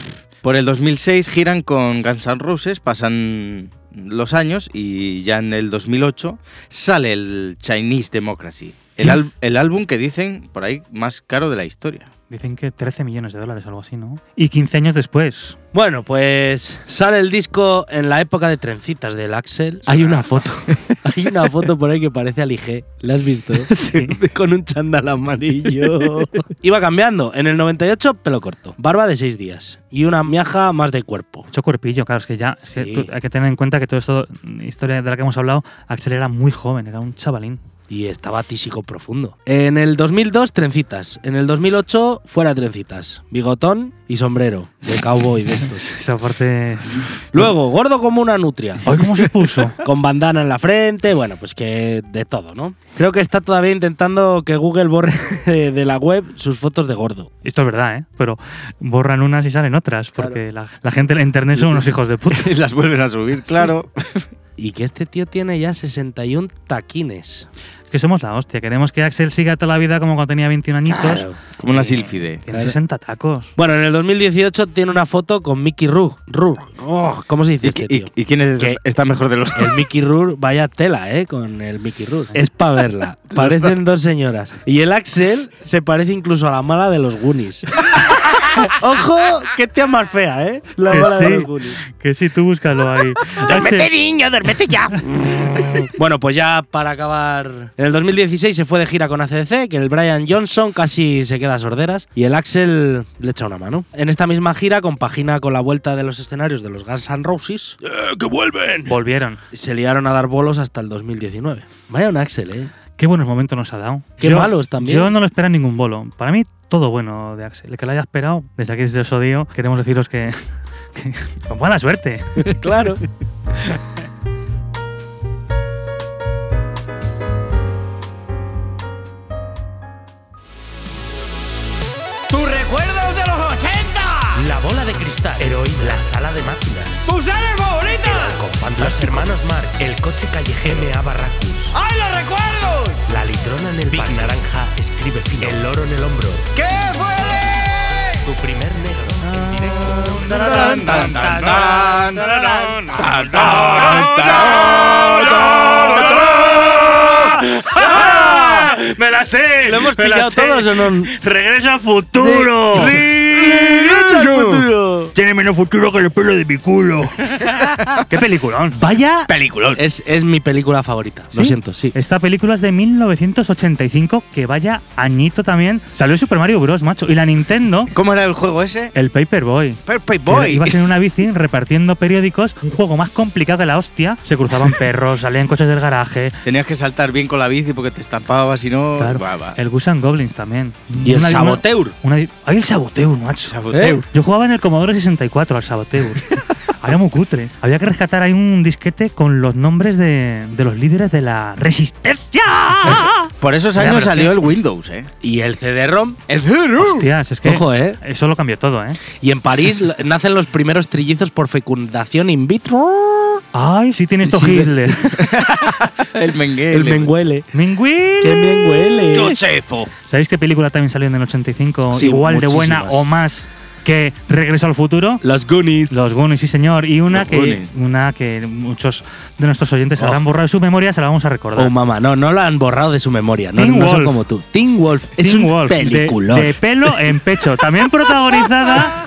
Por el 2006 giran con Guns N' Roses, pasan los años y ya en el 2008 sale el Chinese Democracy, el, el álbum que dicen por ahí más caro de la historia. Dicen que 13 millones de dólares, algo así, ¿no? Y 15 años después. Bueno, pues sale el disco en la época de trencitas del Axel. Hay una foto. Hay una foto por ahí que parece al IG. ¿La has visto? Sí. Con un chándal amarillo. Iba cambiando. En el 98, pelo corto. Barba de seis días. Y una miaja más de cuerpo. Mucho cuerpillo, claro, es que ya es que Sí. tú- hay que tener en cuenta que todo esto, historia de la que hemos hablado, Axel era muy joven, era un chavalín. Y estaba tísico profundo. En el 2002, trencitas. En el 2008, fuera trencitas. Bigotón y sombrero. De cowboy de estos. Esa parte. Luego, gordo como una nutria. ¡Ay, cómo se puso! con bandana en la frente, bueno, pues que de todo, ¿no? Creo que está todavía intentando que Google borre de, la web sus fotos de gordo. Esto es verdad, ¿eh? Pero borran unas y salen otras, porque la, la gente en internet son unos hijos de puta. Y las vuelven a subir, claro. Y que este tío tiene ya 61 taquines. Que somos la hostia. Queremos que Axel siga toda la vida como cuando tenía 21 añitos. Claro. Como una sílfide. Tiene 60 tacos. Bueno, en el 2018 tiene una foto con Mickey Rourke. Rourke. Oh, ¿Cómo se dice ¿Y, este y- tío? y quién es Que- está mejor de los El Mickey Rourke, vaya tela, ¿eh? Con el Mickey Rourke. Es para verla. Parecen dos señoras. Y el Axel se parece incluso a la mala de los Goonies. Ojo, qué tía más fea, ¿eh? La Que mala de sí. los Goonies. Que sí, tú búscalo ahí. Axel- niño, duérmete ya. Bueno, pues ya para acabar. En el 2016 se fue de gira con ACDC, que el Brian Johnson casi se queda a sorderas y el Axel le echa una mano. En esta misma gira compagina con la vuelta de los escenarios de los Guns N' Roses. ¡Que vuelven! Volvieron. Se liaron a dar bolos hasta el 2019. Vaya un Axel, ¿eh? Qué buenos momentos nos ha dado. Qué malos también. Yo no lo espero en ningún bolo. Para mí, todo bueno de Axel. El que lo haya esperado, desde aquí, desde os odio, queremos deciros que. que con buena suerte. claro. bola de cristal. Heroin. La sala de máquinas. tus series favoritas. Con Los hermanos Marx. El coche callejero. M.A. Barracus. ¡Ay, los recuerdos! La litrona en el Big Naranja. Escribe fino. El loro en el hombro. ¿Qué fue? Tu primer negro. En directo. Tan, tan, tan, tan, tan, tan, ¡Me la sé! ¿Lo hemos pillado todos o no? ¡Regreso al futuro! Tiene menos futuro que el pelo de mi culo. ¡Qué peliculón! Vaya. Peliculón. Es, es mi película favorita. Lo siento, sí. Esta película es de 1985, que vaya añito también. Salió Super Mario Bros, macho. Y la Nintendo, ¿Cómo era el juego ese? el Paperboy. Perfect Que Boy. Ibas en una bici repartiendo periódicos, un juego más complicado que la hostia. Se cruzaban perros, salían coches del garaje. Tenías que saltar bien con la bici porque te estampaba, si no. Claro. va, va. El Gusan Goblins también. Y el una- Saboteur. Una, ¡Ay, el Saboteur, macho! Saboteur. Eh, Yo jugaba en el Commodore 64 al Saboteur. Era muy cutre. Había que rescatar ahí un disquete con los nombres de, de los líderes de la resistencia. Por esos años salió el Windows, ¿eh? Y el CD-ROM. ¡El cero! Hostias, es que Ojo, ¿eh? eso lo cambió todo, ¿eh? Y en París nacen los primeros trillizos por fecundación in vitro. Ay, sí tiene esto Sí, Hitler. El Menguele. El menguele. ¡Menguile! ¡Qué menguele! Josefo. ¿Sabéis qué película también salió en el 85? Sí, Igual de buena o más que Regreso al Futuro. Los Goonies. Los Goonies, sí señor. Y una Los que, Goonies. una que muchos de nuestros oyentes Oh. habrán borrado de su memoria, se la vamos a recordar. Oh, mamá, no, no lo han borrado de su memoria. No, no son como tú. Teen Wolf es Teen un Wolf, de-. De, pelo en pecho. También protagonizada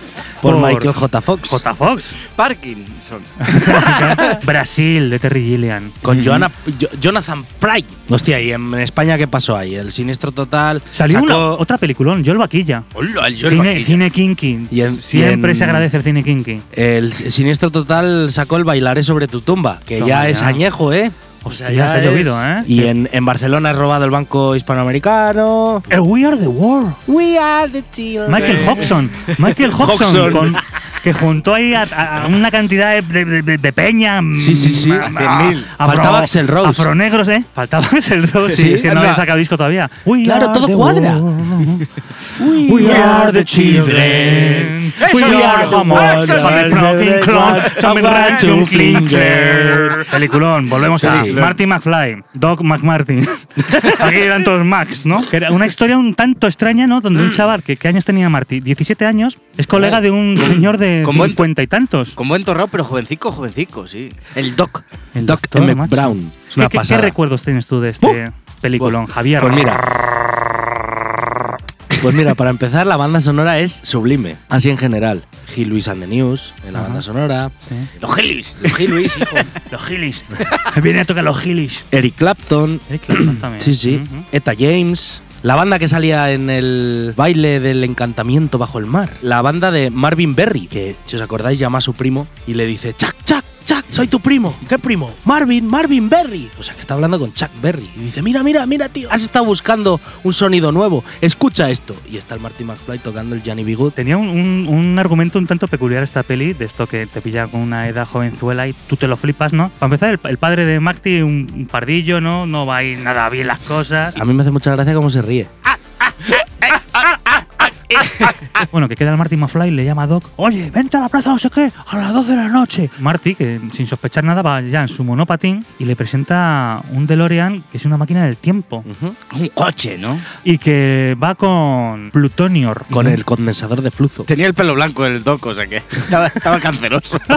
por, Michael J. Fox. J. Fox. Parkinson. Brasil, de Terry Gilliam. Con Joanna- Jo- Jonathan Pryce. Hostia, ¿y en España qué pasó ahí? El siniestro total. Salió sacó- una, otra peliculón, Yo el Vaquilla. Hola, el Joel Cine, Vaquilla. cine kinky. Y en- Siempre y en- se agradece el cine kinky. El siniestro total sacó el Bailaré sobre tu tumba, que Toma ya ya. es añejo, ¿eh? Hostia, se ha llovido, ¿eh? Y en, en Barcelona has robado el banco hispanoamericano. El We Are the World. We are the children. Michael Hodgson. Michael Hodgson. Con- que juntó ahí a, a una cantidad de, de- de- de peña. Sí, sí, sí. mm, a- 100.000. afro- Faltaba Axl Rose. Afronegros, ¿eh? Faltaba Axel Rose. Sí, Sí, es que no había sacado disco todavía. We Claro, are todo the cuadra. We, We are the children. We are es. the mother. Eso es. From the broken clone, from the rancho Flinger. Peliculón. Volvemos a Sí. Marty McFly, Doc McMartin. Aquí eran todos Max, ¿no? Que era una historia un tanto extraña, ¿no? Donde un chaval, que ¿qué años tenía Marty? 17 años, es colega de un señor de Con buen- 50 y tantos. Con buen torrado, pero jovencico, jovencico, sí. El Doc. El Doc doctor, M. macho. Brown. Es ¿Qué, una qué- qué pasada. recuerdos tienes tú de este peliculón, Javier? Pues mira. Pues mira, para empezar, la banda sonora es sublime. Así en general. Gil Luis and the News en la Ajá. banda sonora. Sí. Los Gilis. Los Gil Luis, hijo. Los gilis. Viene a tocar los gilis. Eric Clapton. Eric Clapton también. Sí, sí. Ujú. Eta James. La banda que salía en el baile del encantamiento bajo el mar. La banda de Marvin Berry, que si os acordáis llama a su primo y le dice, Chuck, Chuck, Chuck, soy tu primo. ¿Qué primo? Marvin, Marvin Berry. O sea, que está hablando con Chuck Berry. Y dice, mira, mira, mira, tío, has estado buscando un sonido nuevo. Escucha esto. Y está el Marty McFly tocando el Johnny B. Good. Tenía un, un- un argumento un tanto peculiar esta peli, de esto que te pilla con una edad jovenzuela y tú te lo flipas, ¿no? Para empezar, el, el padre de Marty, un, un pardillo, ¿no? No va a ir nada bien las cosas. A mí me hace mucha gracia cómo se ríe. Bueno, que queda el Marty McFly, le llama a Doc, oye, vente a la plaza no sé qué, a las 12 de la noche. Marty, que sin sospechar nada, va ya en su monopatín y le presenta un DeLorean, que es una máquina del tiempo. Un coche, ¿no? y que va con plutonior. Con el condensador de flujo. Tenía el pelo blanco el Doc, o sea que estaba, estaba canceroso.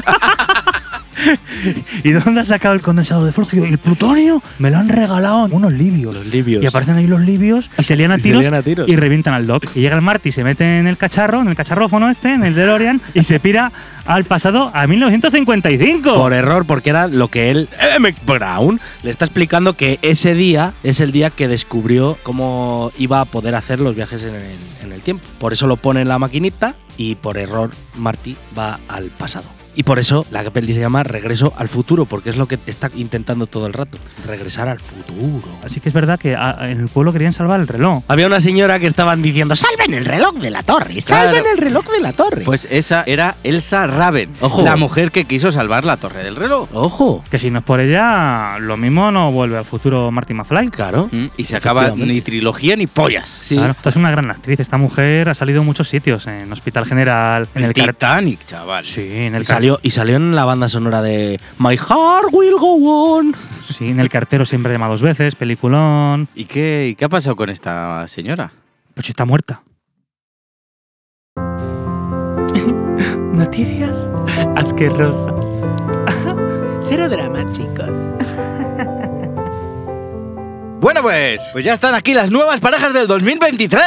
¿Y de dónde has sacado el condensador de flujo? ¿El plutonio? Me lo han regalado unos libios. Los libios. Y aparecen ahí los libios y se lían a Y se tiros, lían a tiros. y revientan al Doc. Y llega el Marty, se mete en el cacharro, en el cacharrófono este, en el DeLorean, y se pira al pasado a 1955. Por error, porque era lo que él, M. Brown, le está explicando que ese día es el día que descubrió cómo iba a poder hacer los viajes en el, en el tiempo. Por eso lo pone en la maquinita y por error Marty va al pasado. Y por eso la peli se llama Regreso al futuro, porque es lo que está intentando todo el rato, regresar al futuro. Así que es verdad que a- en el pueblo querían salvar el reloj. Había una señora que estaban diciendo, salven el reloj de la torre, salven Claro. el reloj de la torre. Pues esa era Elsa Raven, Ojo. la mujer que quiso salvar la torre del reloj. ojo, Que si no es por ella, lo mismo no vuelve al futuro Marty McFly. claro. Mm, Y se acaba ni trilogía ni pollas. Sí. Claro, esta es una gran actriz. Esta mujer ha salido en muchos sitios, en Hospital General, en el, car- Titanic, chaval. Sí, en el Y car- salió, y salió en la banda sonora de My Heart Will Go On. Sí, en el cartero siempre llama dos veces, peliculón. ¿Y qué, y qué ha pasado con esta señora? Pues está muerta. Noticias asquerosas. Cero drama, chicos. Bueno, pues, pues ya están aquí las nuevas parejas del 2023.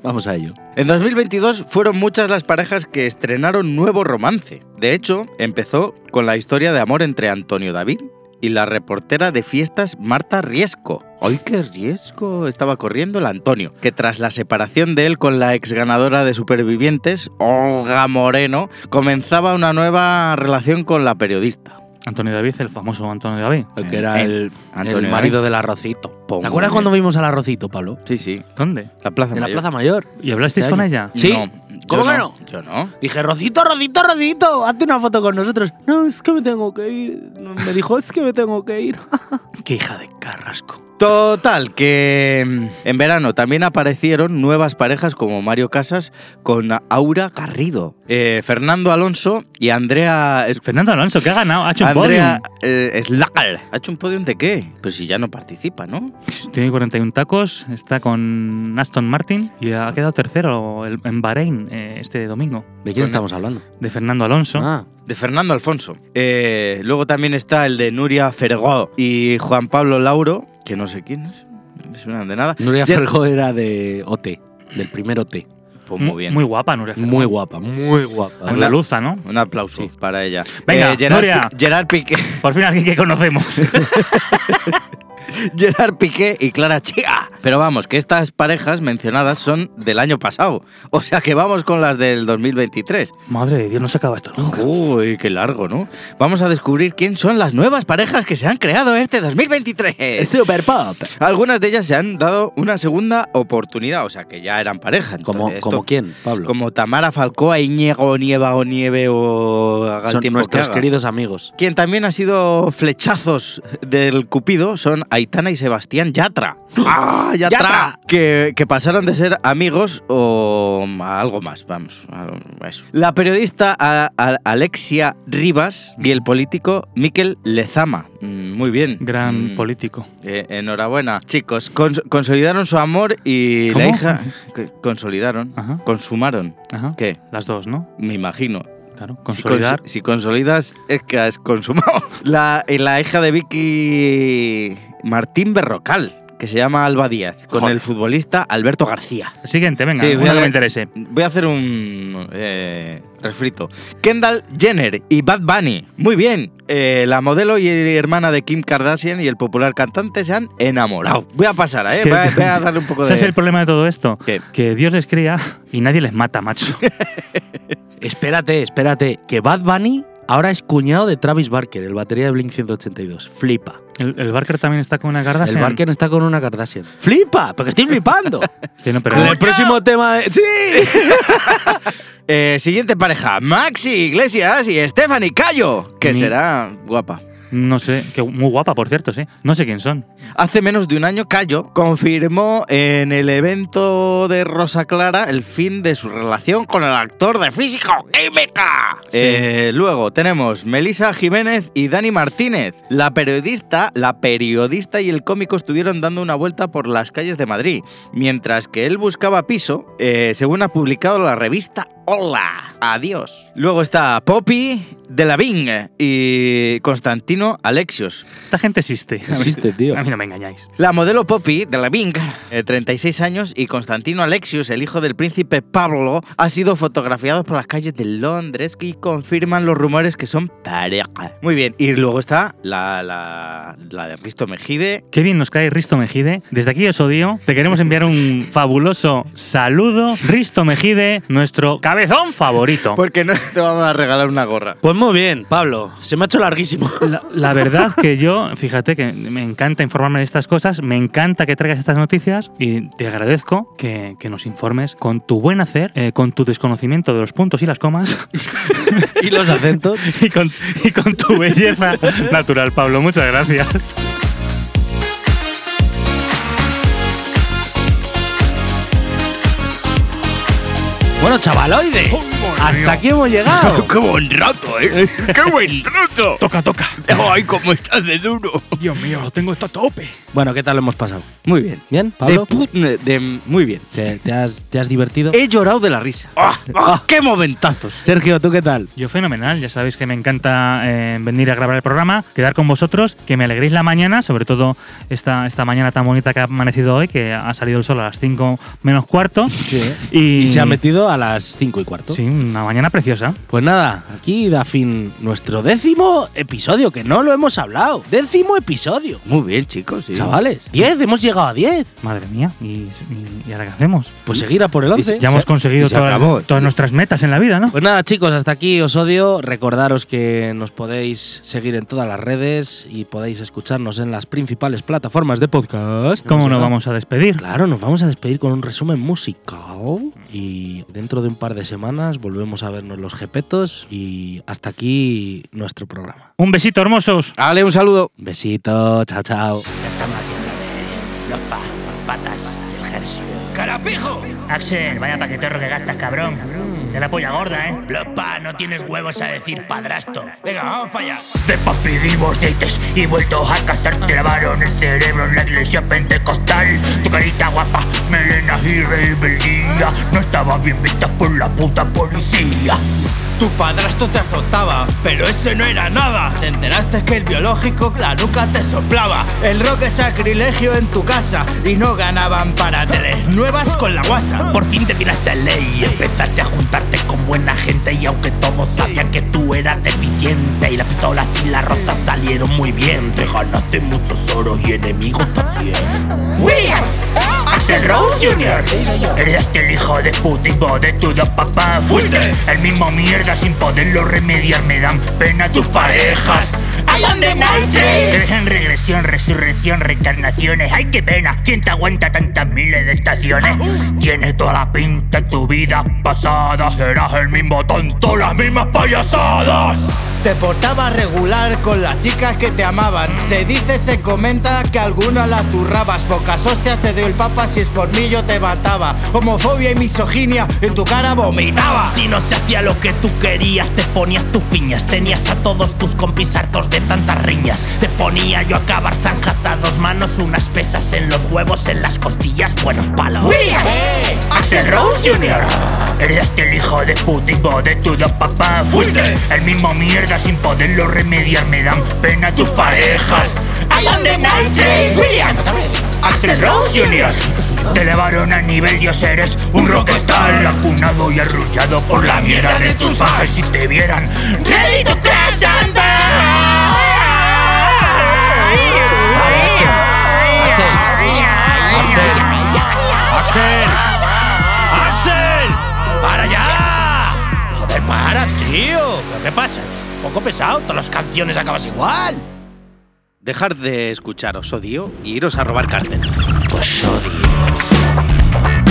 Vamos a ello. En 2022 fueron muchas las parejas que estrenaron nuevo romance. De hecho, empezó con la historia de amor entre Antonio David y la reportera de fiestas Marta Riesco. ¡Ay, qué riesgo! Estaba corriendo el Antonio, que tras la separación de él con la ex ganadora de Supervivientes, Olga Moreno, comenzaba una nueva relación con la periodista. Antonio David, el famoso Antonio David. El que era Eh, el, Antonio el marido del arrocito. ¿Te acuerdas cuando vimos al arrocito, Pablo? Sí, sí, ¿Dónde? la Plaza En la Mayor. Plaza Mayor. ¿Y hablasteis Este con ella? Sí. No, ¿Cómo yo que no? Yo no. Dije, Rocito, Rocito, Rocito, hazte una foto con nosotros. No, es que me tengo que ir. Me dijo, es que me tengo que ir. Qué hija de carrasco. Total, que mm, en verano también aparecieron nuevas parejas como Mario Casas con Aura Garrido, eh, Fernando Alonso y Andrea es- Fernando Alonso, que ha ganado, ha hecho un Andrea podium. eh, Slacker. ¿Ha hecho un podium de qué? Pues si ya no participa, ¿no? Tiene 41 tacos, está con Aston Martin y ha quedado tercero en Bahrein eh, este domingo. ¿De quién estamos hablando? De Fernando Alonso. Ah, De Fernando Alfonso. Eh, luego también está el de Nuria Fergó y Juan Pablo Lauro, que no sé quién es. No me suenan de nada. Nuria Ya- Fergo era de OT, del primer OT. Pues Mu- muy bien. Muy guapa, Nuria Ferrero. Muy guapa, muy guapa. Andaluza, ¿no? Un aplauso para ella. Venga, Eh, Gerard, Nuria. Pi- Gerard Piqué. Por fin alguien que conocemos. Gerard Piqué y Clara Chía. Pero vamos, que estas parejas mencionadas son del año pasado. O sea que vamos con las del 2023. Madre de Dios, no se acaba esto nunca. Uy, qué largo, ¿no? Vamos a descubrir quién son las nuevas parejas que se han creado este 2023. Super Pop. Algunas de ellas se han dado una segunda oportunidad, o sea que ya eran pareja. ¿Como, entonces como quién, Pablo? Como Tamara Falcoa, Iñigo, Nieva o Nieve o haga el Son que nuestros haga. queridos amigos. Quien también ha sido flechazos del Cupido son Aitana y Sebastián Yatra. ¡Ah, Yatra! Yatra! Que, que pasaron de ser amigos o a algo más, vamos. a eso. La periodista a- a- Alexia Rivas y el político Miquel Lezama. Mm, Muy bien. Gran Mm, político. eh, enhorabuena, chicos. Cons- consolidaron su amor y la hija. Consolidaron. Ajá. Consumaron. Ajá. ¿Qué? Las dos, ¿no? Me imagino. Claro. Si Consolidar. cons- Si, consolidas, es que has consumado. La, y la hija de Vicky Martín Berrocal, que se llama Alba Díaz, con Joder. el futbolista Alberto García. El siguiente, venga, Sí, voy a que me interese. Voy a hacer un eh, refrito. Kendall Jenner y Bad Bunny. Muy bien. Eh, la modelo y hermana de Kim Kardashian y el popular cantante se han enamorado. Voy a pasar, ¿eh? Es que- voy, a, voy a darle un poco de... ¿Sabes el problema de todo esto? ¿Qué? Que Dios les cría y nadie les mata, macho. Espérate, espérate. Que Bad Bunny ahora es cuñado de Travis Barker, el batería de Blink 182. Flipa. El, el Barker también está con una Kardashian. El Barker está con una Kardashian. ¡Flipa! Porque estoy flipando. Que no, pero En el próximo tema de... ¡Sí! Eh, siguiente pareja, Maxi Iglesias y Stephanie Cayo, que será guapa. No sé, que muy guapa, por cierto, sí. No sé quién son. Hace menos de un año, Cayo confirmó en el evento de Rosa Clara el fin de su relación con el actor de Físico Química. Sí. Eh, luego tenemos Melisa Jiménez y Dani Martínez. La periodista, la periodista y el cómico estuvieron dando una vuelta por las calles de Madrid, mientras que él buscaba piso, eh, según ha publicado la revista Hola. Adiós. Luego está Poppy de la Bing y Constantino Alexios. Esta gente existe. Existe, tío. A mí no me engañáis. La modelo Poppy de la Bing, eh, 36 años, y Constantino Alexius, el hijo del príncipe Pablo, ha sido fotografiado por las calles de Londres y confirman los rumores que son pareja. Muy bien, y luego está la, la, la de Risto Mejide. Qué bien nos cae Risto Mejide. Desde aquí os odio. Te queremos enviar un fabuloso saludo. Risto Mejide, nuestro cabezón favorito. Porque no te vamos a regalar una gorra. Pues muy bien, Pablo. Se me ha hecho larguísimo. La, la verdad que yo, fíjate que me encanta informarme de estas cosas, me encanta que traigas estas noticias y te agradezco que, que nos informes con tu buen hacer, eh, con tu desconocimiento de los puntos y las comas y los acentos. y con, y con tu belleza natural, Pablo. Muchas gracias. Bueno, chavaloides. hasta aquí hemos llegado. ¡Qué buen rato, eh! ¡Qué buen rato! Toca, toca. ¡Ay, cómo estás de duro! Dios mío, lo tengo esto a tope. Bueno, ¿qué tal lo hemos pasado? Muy bien. ¿Bien, De Pablo? put- de- muy bien. ¿Te, te has, te has divertido? He llorado de la risa. ¡Ah! ¡Ah! ¡Qué momentazos! Sergio, ¿tú qué tal? Yo fenomenal, ya sabéis que me encanta eh, venir a grabar el programa, quedar con vosotros, que me alegréis la mañana, sobre todo esta, esta mañana tan bonita que ha amanecido hoy, que ha salido el sol a las 5 menos cuarto. Y, Y se ha metido a las 5 y cuarto. Sí, una mañana preciosa. Pues nada, aquí da fin nuestro décimo episodio, que no lo hemos hablado. Décimo episodio. Muy bien, chicos. sí. Chavales, 10, hemos llegado a 10. Madre mía, ¿y, y- y ahora qué hacemos? Pues seguir a por el 11. Ya hemos conseguido se todas, acabó. todas nuestras metas en la vida, ¿no? Pues nada, chicos, hasta aquí os odio. Recordaros que nos podéis seguir en todas las redes y podéis escucharnos en las principales plataformas de podcast. ¿Cómo sea, nos vamos a despedir? Claro, nos vamos a despedir con un resumen musical y dentro de un par de semanas volvemos a vernos los jepetos y hasta aquí nuestro programa. Un besito, hermosos. Dale, un saludo. Besito, chao, chao. Los pa, los patas y el Gersio. ¡Carapijo! Axel, vaya paqueterro que gastas, cabrón. De la polla gorda, ¿eh? Los pa, no tienes huevos a decir padrasto. Venga, vamos para allá. De papi divorciates y vueltos a casar te lavaron el cerebro en la iglesia pentecostal. Tu carita guapa, melena y rebeldía no estaba bien vista por la puta policía. Tu padrastro te azotaba, pero este no era nada. Te enteraste que el biológico la nuca te soplaba. El rock es sacrilegio en tu casa y no ganaban para tres nuevas con la guasa. Por fin te tiraste ley y empezaste a juntarte con buena gente y aunque todos sabían que tú eras deficiente y las pistolas y las rosas salieron muy bien, te ganaste muchos oros y enemigos también. William, Axel Rose Jr. Eres el hijo de puta y vos de tu dos papás. Fuiste el mismo mierda sin poderlo remediar, me dan pena tus parejas. Night train. Eres en regresión, resurrección, reencarnaciones. Ay, qué pena. ¿Quién te aguanta tantas miles de estaciones? Tienes toda la pinta de tu vida pasada. Serás el mismo tonto, las mismas payasadas. Te portabas regular con las chicas que te amaban. Se dice, se comenta que algunas las zurrabas. Pocas hostias te dio el papa si es por mí yo te mataba. Homofobia y misoginia en tu cara vomitaba. Si no se hacía lo que tú querías, te ponías tus fiñas. Tenías a todos tus compis hartos de tantas riñas. Te ponía yo a acabar zanjas a dos manos, unas pesas en los huevos, en las costillas, buenos palos. Axel Rose Jr. Eres el hijo de vos de tu dos papás. Fuiste el mismo mierda sin poderlo remediar. Me dan pena tus parejas. Night train. William. Axel Rose Jr. Te elevaron a nivel dios, eres un rockstar Acunado y arrullado por la mierda de tus fans Si te vieran, ready to crash and ¡Axel! ¡Axel! ¡Axel! ¡Para ya! Joder, para, tío ¿Pero qué pasa? Es un poco pesado, todas las canciones acabas igual Dejar de escuchar Os Odio y iros a robar carteras. Pues odio